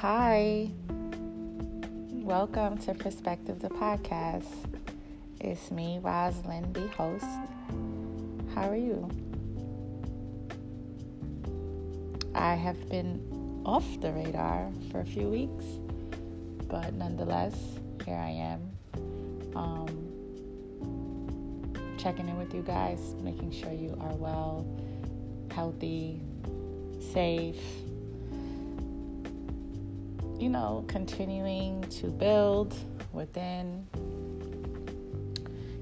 Hi, welcome to Perspective the Podcast. It's me, Rosalind, the host. How are you? I have been off the radar for a few weeks, but nonetheless, here I am. Um, checking in with you guys, making sure you are well, healthy, safe. You know, continuing to build within,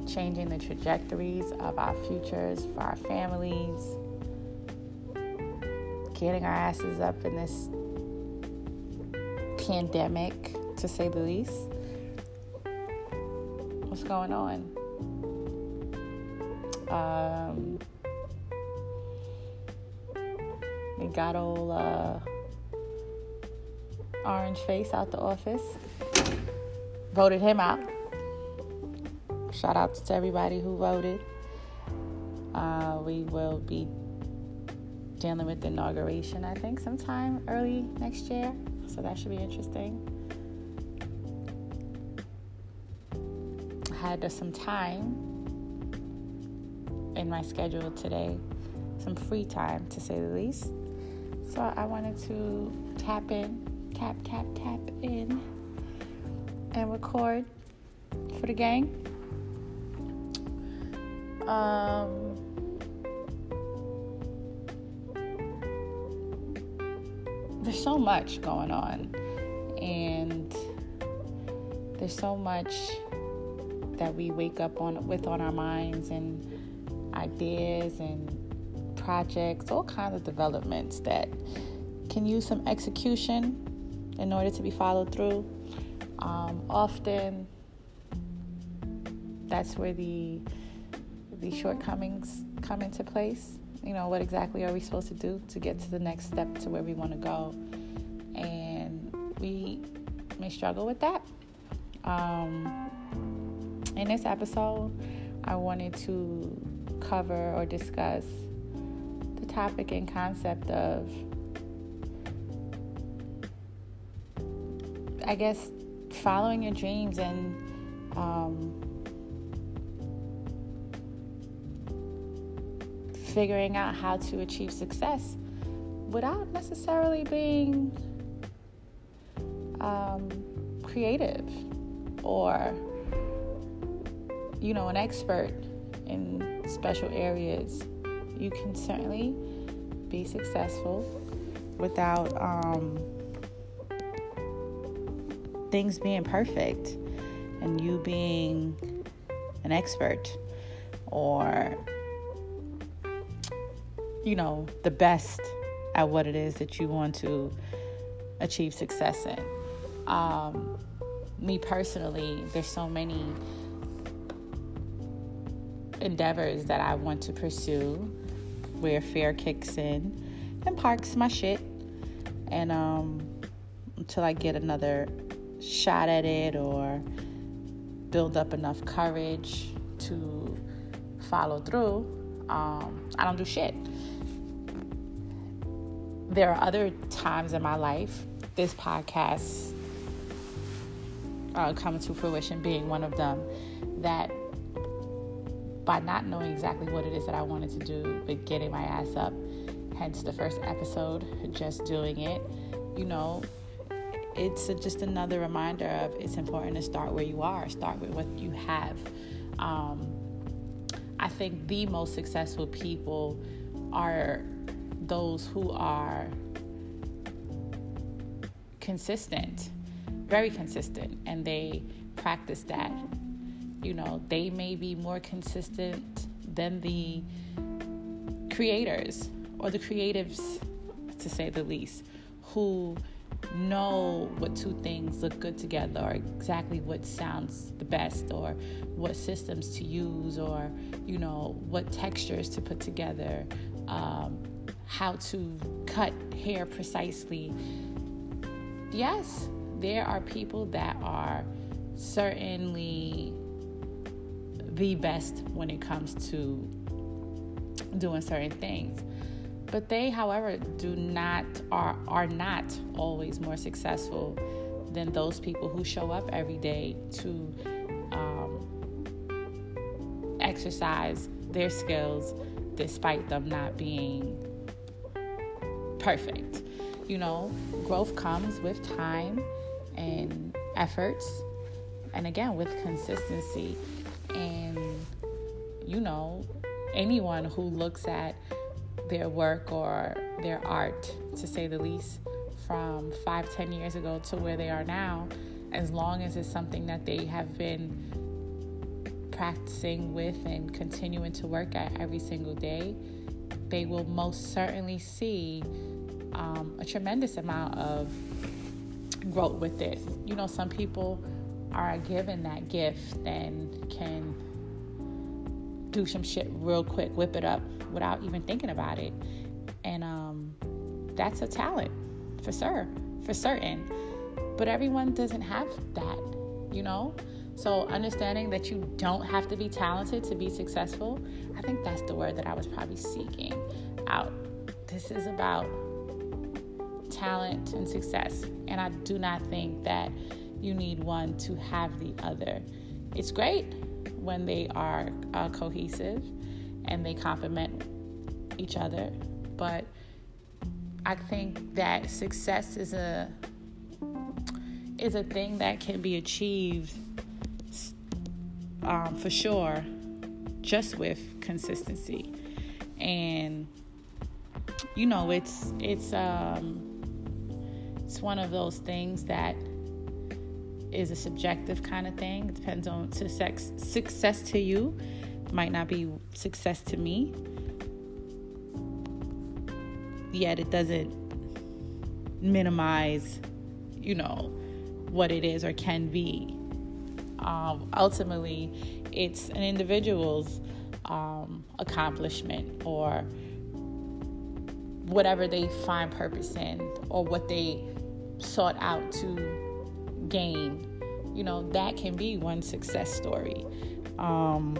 changing the trajectories of our futures for our families, getting our asses up in this pandemic, to say the least. What's going on? Um, we got old uh, Orange Face out the office. Voted him out. Shout out to everybody who voted. Uh, we will be dealing with the inauguration, I think, sometime early next year. So that should be interesting. I had some time in my schedule today, some free time to say the least. So I wanted to tap in, tap, tap, tap in, and record for the gang. Um, there's so much going on, and there's so much that we wake up on with on our minds and ideas and projects, all kinds of developments that can use some execution in order to be followed through. Um, often, that's where the the shortcomings come into place. You know, what exactly are we supposed to do to get to the next step to where we want to go? And we may struggle with that. Um, in this episode, I wanted to cover or discuss the topic and concept of, I guess, following your dreams and um, figuring out how to achieve success without necessarily being um, creative or, you know, an expert in special areas, you can certainly be successful without um, things being perfect and you being an expert or you know the best at what it is that you want to achieve success in. Um, me personally there's so many endeavors that I want to pursue where fear kicks in and parks my shit. And um until I get another shot at it or build up enough courage to follow through um, I don't do shit there are other times in my life this podcast uh, coming to fruition being one of them that by not knowing exactly what it is that I wanted to do, but getting my ass up. Hence the first episode, just doing it. You know, it's a, just another reminder of it's important to start where you are, start with what you have. Um, I think the most successful people are those who are consistent, very consistent, and they practice that you know, they may be more consistent than the creators or the creatives, to say the least, who know what two things look good together or exactly what sounds the best or what systems to use or you know what textures to put together um, how to cut hair precisely yes there are people that are certainly the best when it comes to doing certain things. But they, however, do not are are not always more successful than those people who show up every day to um, exercise their skills despite them not being perfect. You know, growth comes with time and efforts, and again, with consistency. And, you know, anyone who looks at their work or their art, to say the least, from five, ten years ago to where they are now, as long as it's something that they have been practicing with and continuing to work at every single day, they will most certainly see um, a tremendous amount of growth with this. You know, some people are given that gift and can do some shit real quick, whip it up without even thinking about it. And um, that's a talent for sure, for certain. But everyone doesn't have that, you know? So understanding that you don't have to be talented to be successful, I think that's the word that I was probably seeking out. This is about talent and success. And I do not think that you need one to have the other. It's great when they are uh, cohesive and they complement each other, but I think that success is a is a thing that can be achieved um, for sure just with consistency. And you know it's it's um it's one of those things that is a subjective kind of thing. It depends on success success to you might not be success to me. Yet it doesn't minimize, you know, what it is or can be. Um, ultimately, it's an individual's um, accomplishment or whatever they find purpose in or what they sought out to gain. You know, that can be one success story. Um,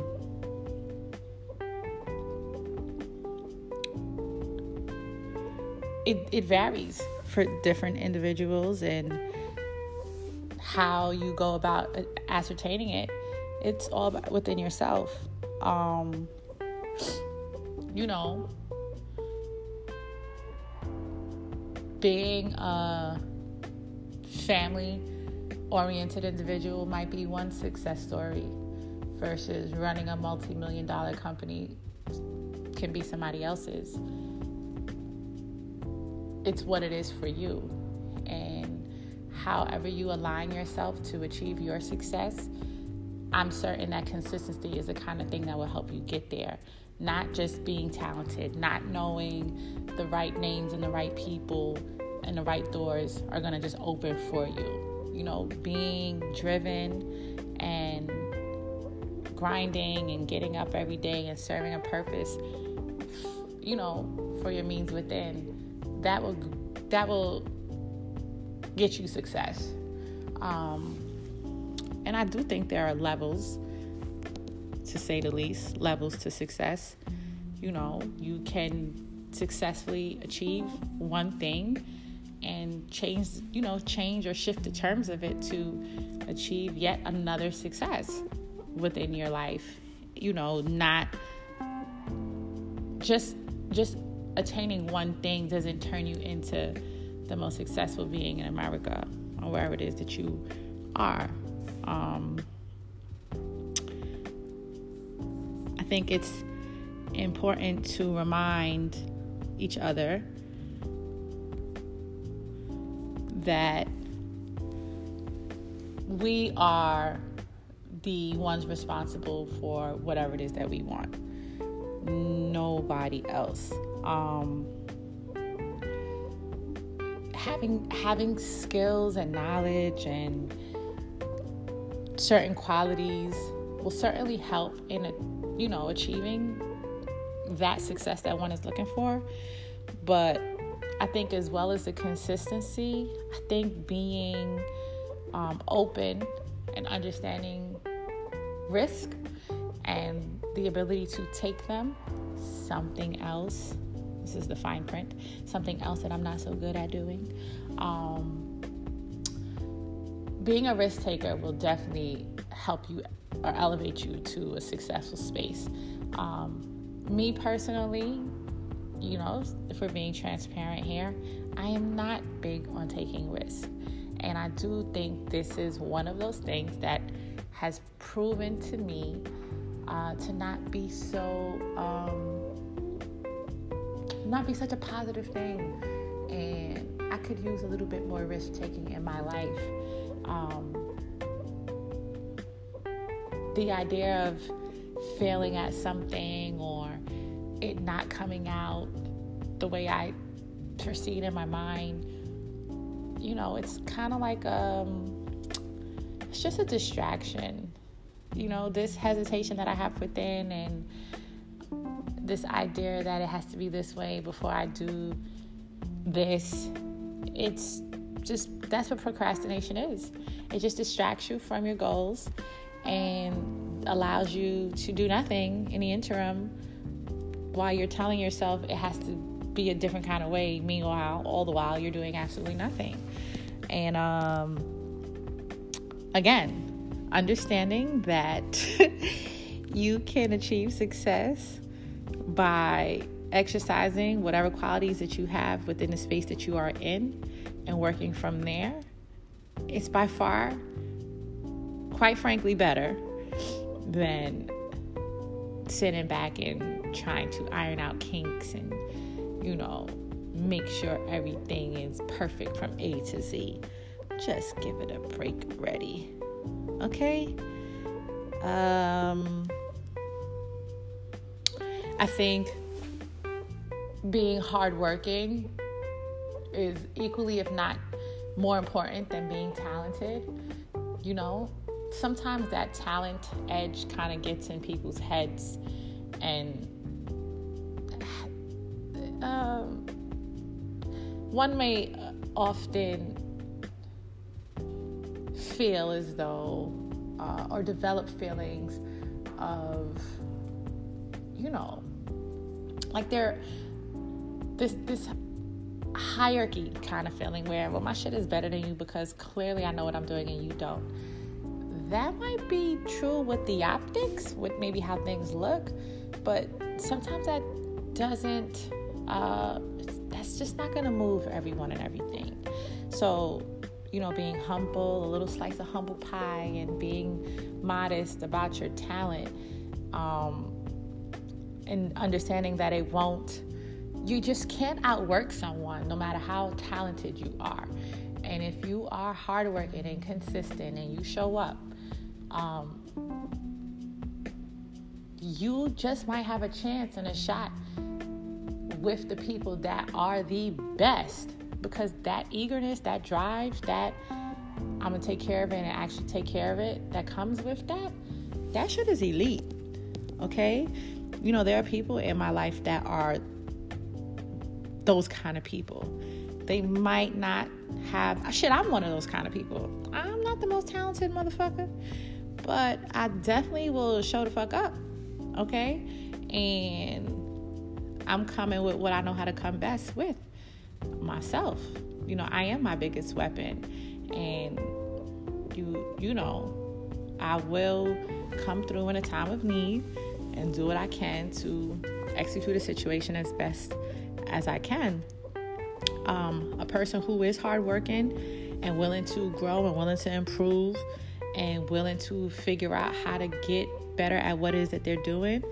it, it varies for different individuals and how you go about ascertaining it. It's all about within yourself. Um, you know, being a family oriented individual might be one success story versus running a multi million dollar company can be somebody else's. It's what it is for you. And however you align yourself to achieve your success, I'm certain that consistency is the kind of thing that will help you get there. Not just being talented, not knowing the right names and the right people and the right doors are going to just open for you. You know, being driven and grinding and getting up every day and serving a purpose, you know, for your means within, that will that will get you success. Um, and I do think there are levels, to say the least, levels to success. You know, you can successfully achieve one thing and change, you know, change or shift the terms of it to achieve yet another success within your life. You know, not just just attaining one thing doesn't turn you into the most successful being in America or wherever it is that you are. Um, I think it's important to remind each other that we are the ones responsible for whatever it is that we want. Nobody else. Um, having having skills and knowledge and certain qualities will certainly help in a, you know achieving that success that one is looking for but i think as well as the consistency i think being um, open and understanding risk and the ability to take them something else This is the fine print. Something else that I'm not so good at doing. Um, being a risk taker will definitely help you or elevate you to a successful space. Um, me personally, you know, we're being transparent here, I am not big on taking risks. And I do think this is one of those things that has proven to me uh, to not be so, um, not be such a positive thing. And I could use a little bit more risk taking in my life. Um, the idea of failing at something or it not coming out the way I perceive in my mind, you know, it's kind of like um, it's just a distraction. You know, this hesitation that I have within and this idea that it has to be this way before I do this, it's just that's what procrastination is. It just distracts you from your goals and allows you to do nothing in the interim while you're telling yourself it has to be a different kind of way. Meanwhile, all the while, you're doing absolutely nothing. And um, again, understanding that you can achieve success by exercising whatever qualities that you have within the space that you are in and working from there, it's by far, quite frankly, better than sitting back and trying to iron out kinks and, you know, make sure everything is perfect from A to Z. Just give it a break ready. Okay? Um I think being hardworking is equally, if not more important than being talented. You know, sometimes that talent edge kind of gets in people's heads, and um, one may often feel as though, uh, or develop feelings of, you know, like they're this this hierarchy kind of feeling where, well, my shit is better than you because clearly I know what I'm doing and you don't. That might be true with the optics, with maybe how things look, but sometimes that doesn't, uh, that's just not gonna move everyone and everything. So, you know, being humble, a little slice of humble pie, and being modest about your talent, um, and understanding that it won't you just can't outwork someone no matter how talented you are. And if you are hardworking and consistent and you show up, um, you just might have a chance and a shot with the people that are the best because that eagerness, that drive, that I'm gonna take care of it and actually take care of it that comes with that, that shit is elite. Okay? You know, there are people in my life that are those kind of people. They might not have uh, shit. I'm one of those kind of people. I'm not the most talented motherfucker, but I definitely will show the fuck up. Okay, and I'm coming with what I know how to come best with myself. You know, I am my biggest weapon, and you you know, I will come through in a time of need and do what I can to execute a situation as best as I can. Um, a person who is hardworking and willing to grow and willing to improve and willing to figure out how to get better at what it is that they're doing,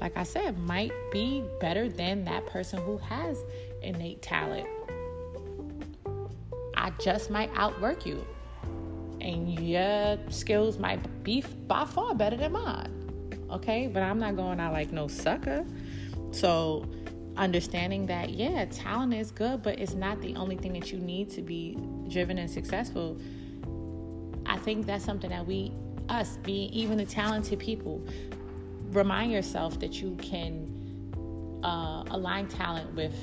like I said, might be better than that person who has innate talent. I just might outwork you, and your skills might be by far better than mine. Okay, but I'm not going out like no sucker. So, understanding that yeah talent is good but it's not the only thing that you need to be driven and successful i think that's something that we us being even the talented people remind yourself that you can uh, align talent with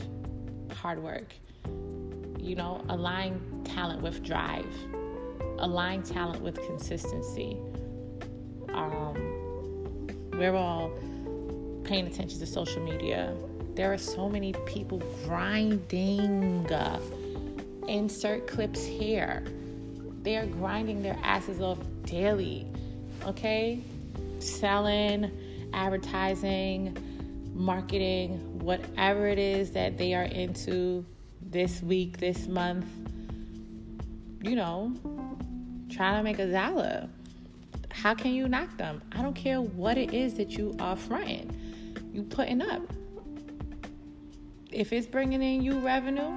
hard work you know align talent with drive align talent with consistency um, we're all paying attention to social media. There are so many people grinding. insert clips here. They are grinding their asses off daily. Okay? Selling, advertising, marketing, whatever it is that they are into this week, this month. You know, trying to make a Zala. How can you knock them? I don't care what it is that you are fronting, you putting up. If it's bringing in you revenue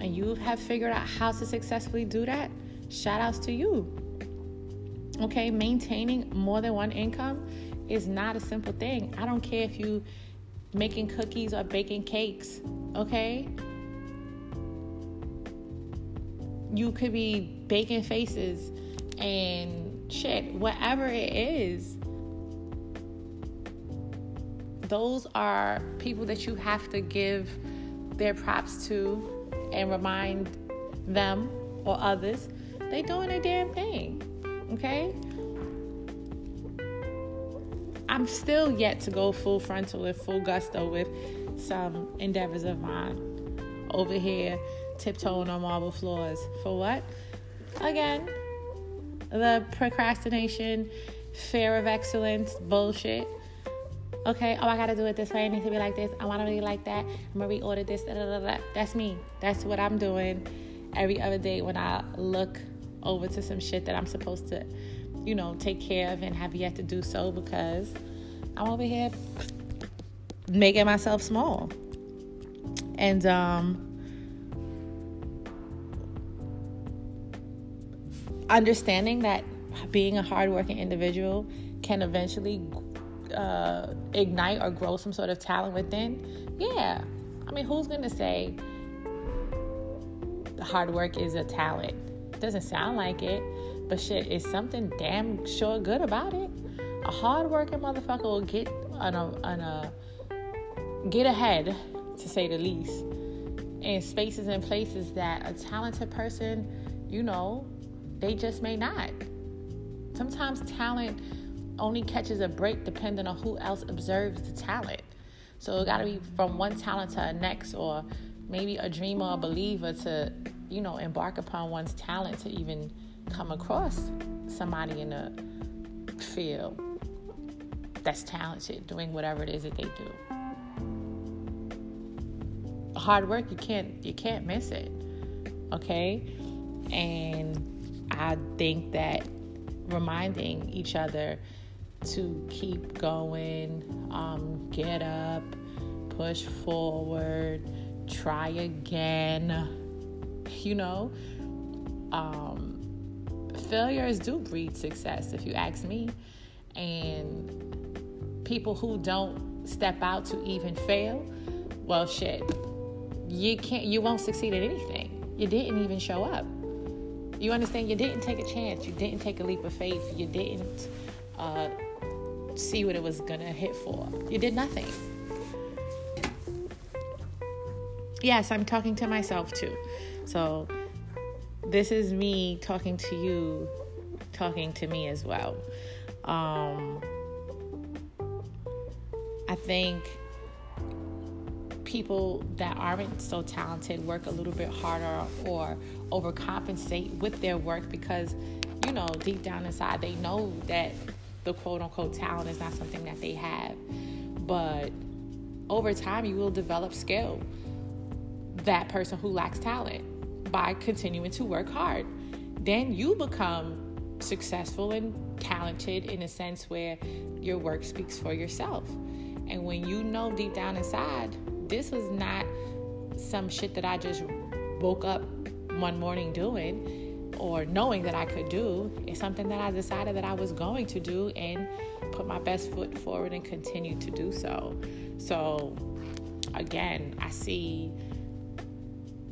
and you have figured out how to successfully do that, shout outs to you. Okay, maintaining more than one income is not a simple thing. I don't care if you making cookies or baking cakes, okay? You could be baking faces and shit, whatever it is. Those are people that you have to give their props to and remind them or others they doing their damn thing. Okay? I'm still yet to go full frontal with full gusto with some endeavors of mine. Over here, tiptoeing on marble floors. For what? Again, the procrastination, fear of excellence bullshit. Okay, oh, I gotta do it this way. I need to be like this. I wanna be like that. I'm gonna reorder this. Da, da, da, That's me. That's what I'm doing every other day when I look over to some shit that I'm supposed to you know, take care of and have yet to do so because I'm over here making myself small. And um understanding that being a hardworking individual can eventually uh, ignite or grow some sort of talent within, yeah. I mean, who's going to say hard work is a talent? Doesn't sound like it. But shit, is something damn sure good about it. A hardworking motherfucker will get on a, on a get ahead, to say the least, in spaces and places that a talented person, you know, they just may not. Sometimes talent only catches a break depending on who else observes the talent. So it got to be from one talent to the next, or maybe a dreamer or believer to, you know, embark upon one's talent to even come across somebody in a field that's talented doing whatever it is that they do. Hard work you can't you can't miss it okay? And i think that reminding each other to keep going um, get up push forward try again. You know um, failures do breed success, if you ask me. And people who don't step out to even fail, well, shit, you can't, you won't succeed at anything. You didn't even show up. You understand? You didn't take a chance. You didn't take a leap of faith. You didn't uh, see what it was gonna hit for. You did nothing. Yes, I'm talking to myself too. So this is me talking to you, talking to me as well. Um, I think people that aren't so talented work a little bit harder or overcompensate with their work because, you know, deep down inside, they know that the quote unquote talent is not something that they have. But over time, you will develop skill. That person who lacks talent by continuing to work hard. Then you become successful and talented in a sense where your work speaks for yourself. And when you know deep down inside, this was not some shit that I just woke up one morning doing or knowing that I could do. It's something that I decided that I was going to do and put my best foot forward and continue to do so. So, again, I see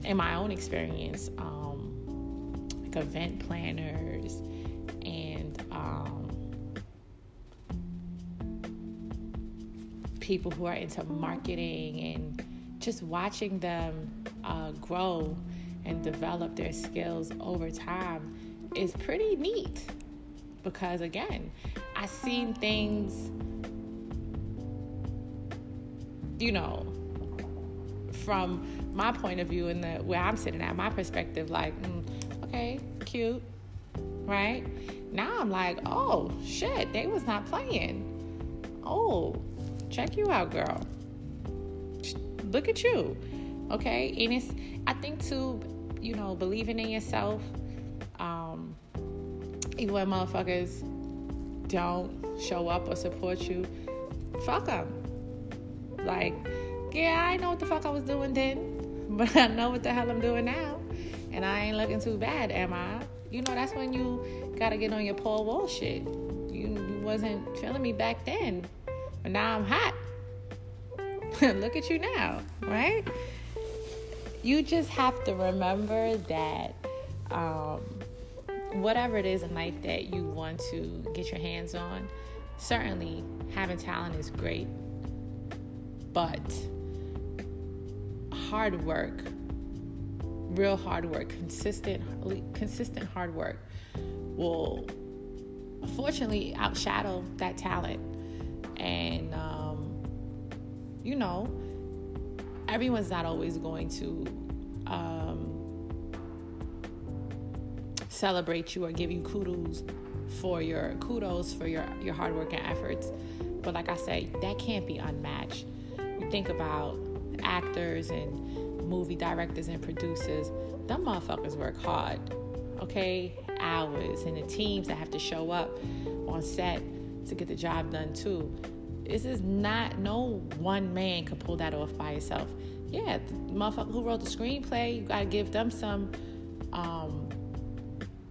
in my own experience, um, like event planners and um, people who are into marketing and just watching them uh, grow and develop their skills over time is pretty neat because again i've seen things you know, from my point of view and the where I'm sitting at, my perspective, like, mm, okay, cute, right? Now I'm like, oh shit, they was not playing. Oh, check you out, girl. Look at you. Okay, and it's I think too, you know, believing in yourself. Um, even when motherfuckers don't show up or support you, fuck them. Like, yeah, I know what the fuck I was doing then, but I know what the hell I'm doing now, and I ain't looking too bad, am I? You know, that's when you gotta get on your Paul Wall shit. You, you wasn't feeling me back then, but now I'm hot. Look at you now, right? You just have to remember that um, whatever it is in life that you want to get your hands on, certainly having talent is great, but hard work, real hard work, consistent, consistent hard work will fortunately outshadow that talent. And, um, you know, everyone's not always going to um, celebrate you or give you kudos for your kudos for your your hard work and efforts. But like I say, that can't be unmatched. You think about actors and movie directors and producers, them motherfuckers work hard. Okay? Hours and the teams that have to show up on set to get the job done too. This is not no one man could pull that off by himself. Yeah, the motherfucker who wrote the screenplay, you gotta give them some um,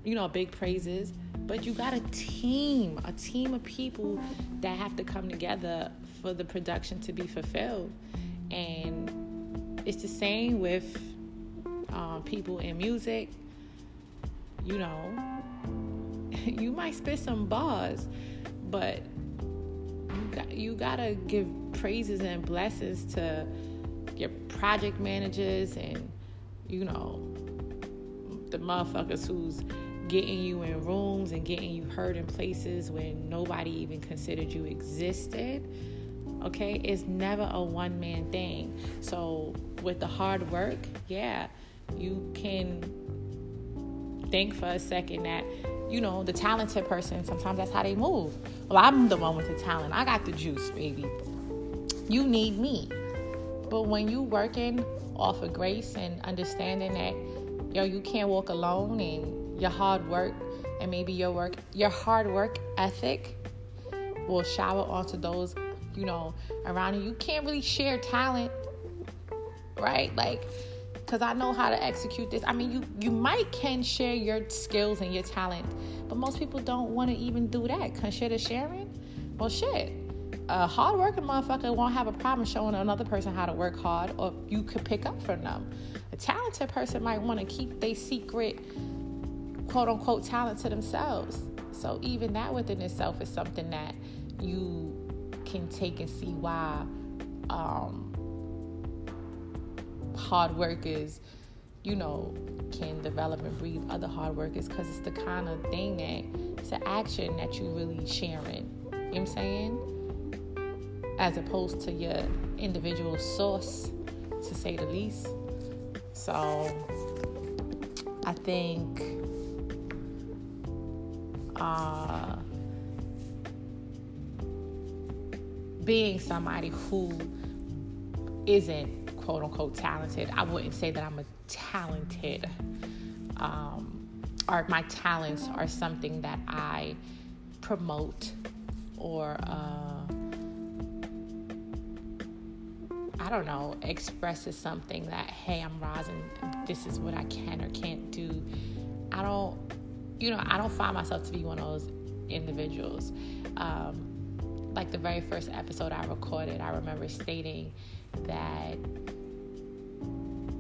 you know, big praises. But you got a team, a team of people that have to come together for the production to be fulfilled. And it's the same with um, people in music. You know, you might spit some bars, but you, got, you gotta give praises and blessings to your project managers and, you know, the motherfuckers who's getting you in rooms and getting you heard in places when nobody even considered you existed. Okay, it's never a one man thing. So, with the hard work, yeah, you can think for a second that, you know, the talented person, sometimes that's how they move. Well, I'm the one with the talent. I got the juice, baby. You need me. But when you working off of grace and understanding that, yo, you can't walk alone and your hard work and maybe your work, your hard work ethic will shower onto those you know, around you. You can't really share talent, right? Like, because I know how to execute this. I mean, you you might can share your skills and your talent, but most people don't want to even do that. Consider sharing. Well, shit. A hard-working motherfucker won't have a problem showing another person how to work hard, or you could pick up from them. A talented person might want to keep their secret, quote unquote, talent to themselves. So even that within itself is something that you can take and see why um, hard workers, you know, can develop and breed other hard workers because it's the kind of thing that it's an action that you really sharing. You know what I'm saying? As opposed to your individual source, to say the least. So I think uh, being somebody who isn't quote unquote talented, I wouldn't say that I'm a talented, um, or my talents are something that I promote or, uh, I don't know, expresses something that, hey, I'm rising, this is what I can or can't do. I don't, you know, I don't find myself to be one of those individuals. Um, like the very first episode I recorded, I remember stating that,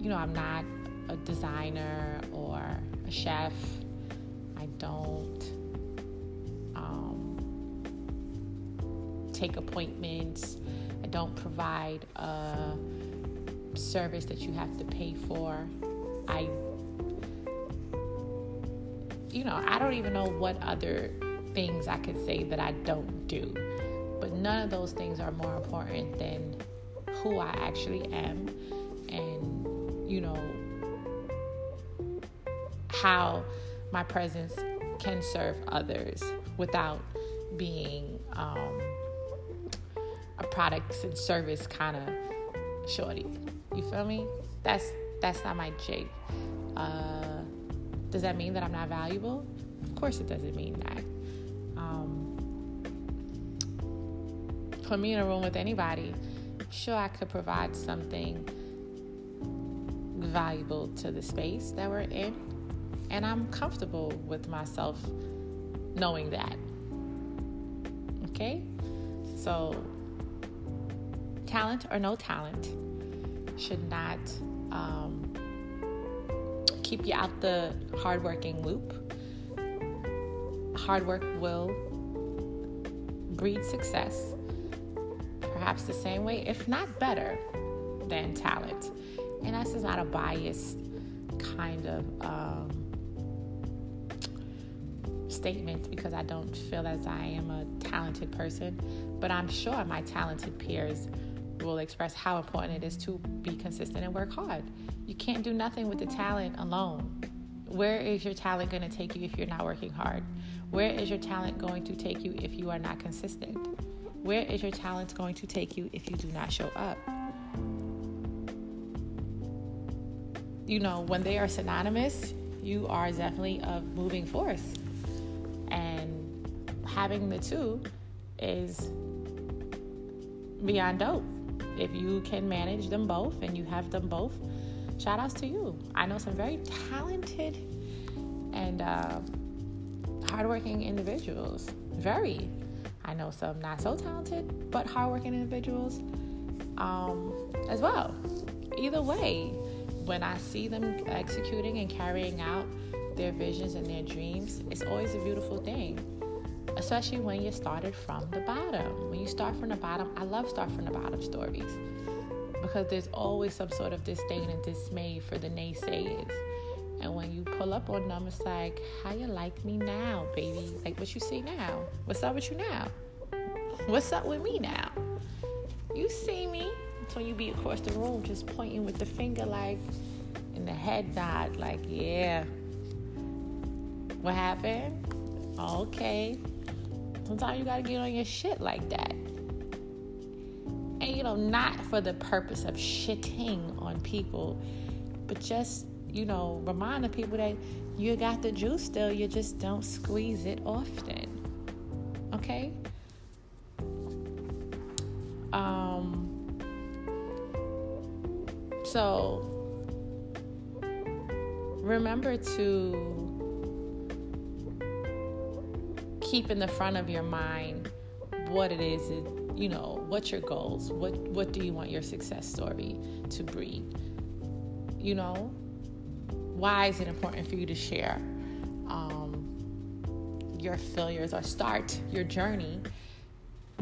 you know, I'm not a designer or a chef. I don't um, take appointments. I don't provide a service that you have to pay for. I, you know, I don't even know what other things I could say that I don't do. But none of those things are more important than who I actually am and, you know, how my presence can serve others without being um, a products and service kind of shorty. You feel me? That's that's not my jig. Uh, does that mean that I'm not valuable? Of course, it doesn't mean that. Um, put me in a room with anybody. Sure, I could provide something valuable to the space that we're in, and I'm comfortable with myself knowing that. Okay? So, talent or no talent should not um, keep you out the hardworking loop. Hard work will breed success, perhaps the same way, if not better, than talent. And that's just not a biased kind of um, statement because I don't feel as I am a talented person, but I'm sure my talented peers will express how important it is to be consistent and work hard. You can't do nothing with the talent alone. Where is your talent going to take you if you're not working hard? Where is your talent going to take you if you are not consistent? Where is your talent going to take you if you do not show up? You know, when they are synonymous, you are definitely a moving force. And having the two is beyond dope. If you can manage them both and you have them both, shout outs to you. I know some very talented and uh, hardworking individuals. Very. I know some not so talented but hardworking individuals um, as well. Either way, when I see them executing and carrying out their visions and their dreams, it's always a beautiful thing. Especially when you started from the bottom. When you start from the bottom, I love start from the bottom stories because there's always some sort of disdain and dismay for the naysayers. And when you pull up on them, it's like, how you like me now, baby? Like what you see now? What's up with you now? What's up with me now? You see me. When you be across the room just pointing with the finger like in the head nod, like, yeah. What happened? Okay. Sometimes you gotta get on your shit like that. And you know, not for the purpose of shitting on people, but just, you know, remind the people that you got the juice still, you just don't squeeze it often. Okay? So remember to keep in the front of your mind what it is, you know, what's your goals? What what do you want your success story to breed? You know, why is it important for you to share um, your failures or start your journey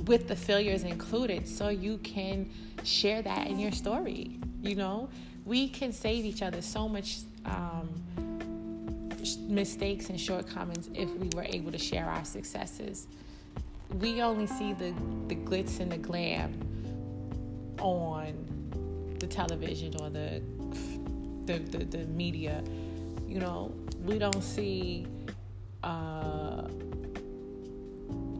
with the failures included so you can share that in your story? You know, we can save each other so much. Um, mistakes and shortcomings if we were able to share our successes. We only see the, the glitz and the glam on the television or the, the, the, the media. You know, we don't see uh,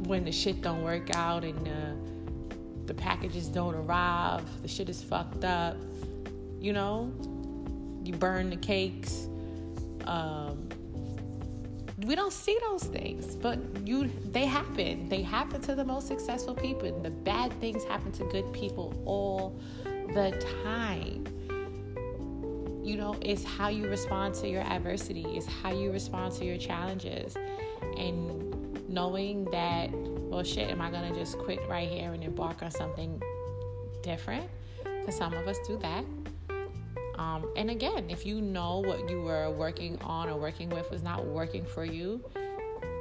when the shit don't work out and uh, the packages don't arrive, the shit is fucked up. You know, you burn the cakes. Um, we don't see those things but you they happen. They happen to the most successful people the bad things happen to good people all the time. You know it's how you respond to your adversity it's how you respond to your challenges. And knowing that well shit am i gonna just quit right here and embark on something different? Because some of us do that um, and again, if you know what you were working on or working with was not working for you,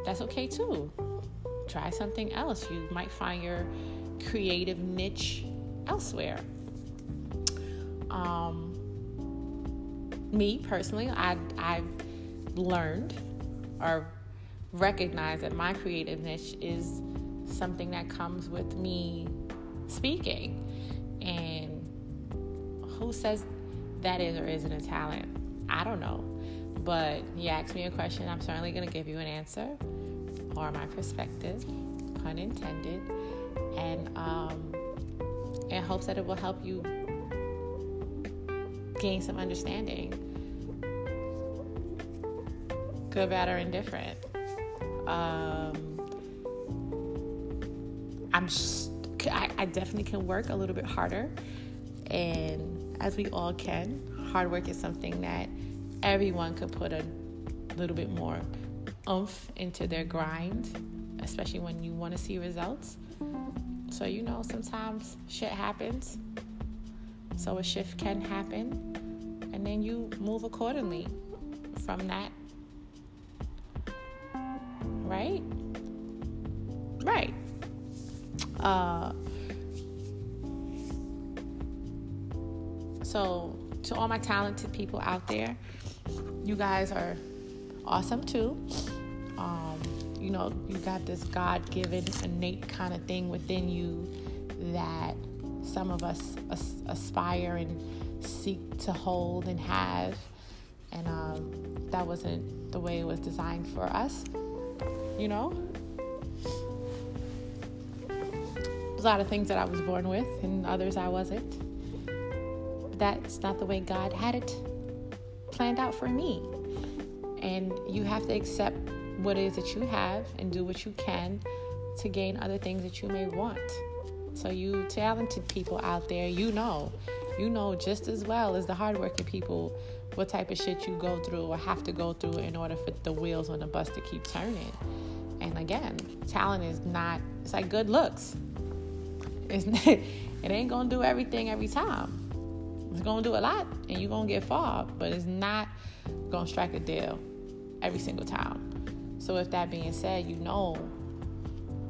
that's okay too. Try something else. You might find your creative niche elsewhere. Um, me personally, I, I've learned or recognized that my creative niche is something that comes with me speaking. And who says that is or isn't a talent? I don't know. But you asked me a question, I'm certainly going to give you an answer or my perspective, pun intended, and um, in hopes that it will help you gain some understanding, good, bad, or indifferent. Um, I'm, I, I definitely can work a little bit harder, and as we all can, hard work is something that everyone could put a little bit more oomph into their grind, especially when you want to see results. So, you know, sometimes shit happens. So, a shift can happen, and then you move accordingly from that. Right? Right. Uh, so, to all my talented people out there, you guys are awesome too. Um, you know, you got this God given innate kind of thing within you that some of us as- aspire and seek to hold and have. And um, that wasn't the way it was designed for us, you know? A lot of things that I was born with, and others I wasn't. That's not the way God had it planned out for me. And you have to accept what it is that you have and do what you can to gain other things that you may want. So, you talented people out there, you know, you know just as well as the hardworking people what type of shit you go through or have to go through in order for the wheels on the bus to keep turning. And again, talent is not, it's like good looks. It's it ain't gonna do everything every time. It's gonna do a lot and you're gonna get far, but it's not gonna strike a deal every single time. So with that being said, you know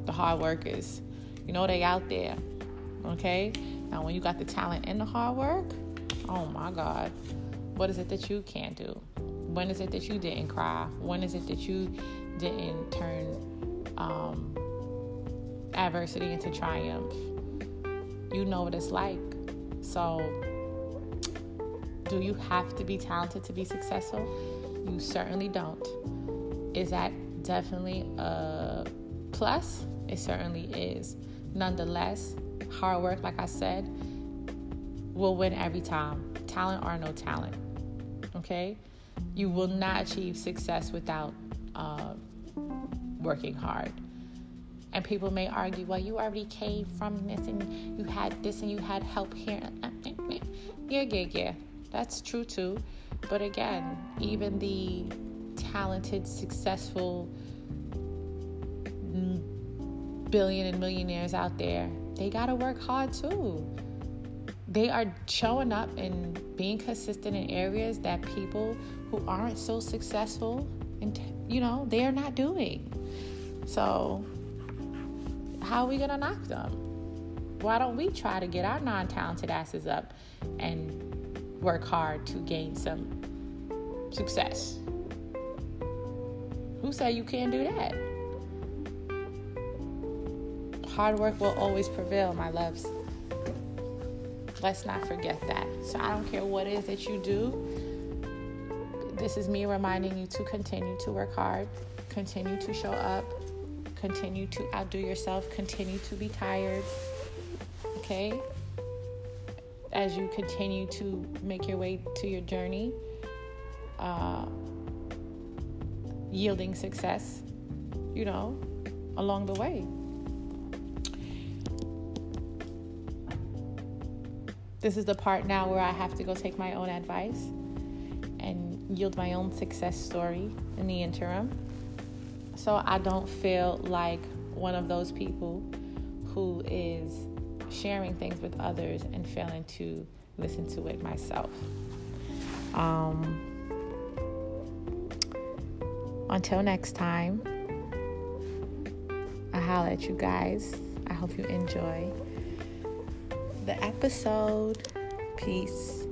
the hard workers, you know they out there. Okay? Now when you got the talent and the hard work, oh my God, what is it that you can't do? When is it that you didn't cry? When is it that you didn't turn um, adversity into triumph? You know what it's like. So do you have to be talented to be successful? You certainly don't. Is that definitely a plus? It certainly is. Nonetheless, hard work, like I said, will win every time. Talent or no talent. Okay? You will not achieve success without uh, working hard. And people may argue, well, you already came from this and you had this and you had help here. Uh, uh, uh. Yeah, yeah, yeah. That's true too. But again, even the talented, successful billion and millionaires out there, they got to work hard too. They are showing up and being consistent in areas that people who aren't so successful and you know, they are not doing. So, how are we going to knock them? Why don't we try to get our non-talented asses up and work hard to gain some success. Who said you can't do that? Hard work will always prevail, my loves. Let's not forget that. So I don't care what it is that you do. This is me reminding you to continue to work hard, continue to show up, continue to outdo yourself, continue to be tired. Okay? As you continue to make your way to your journey, uh, yielding success, you know, along the way. This is the part now where I have to go take my own advice and yield my own success story in the interim. So I don't feel like one of those people who is sharing things with others and failing to listen to it myself. Um, until next time, I holla at you guys. I hope you enjoy the episode. Peace.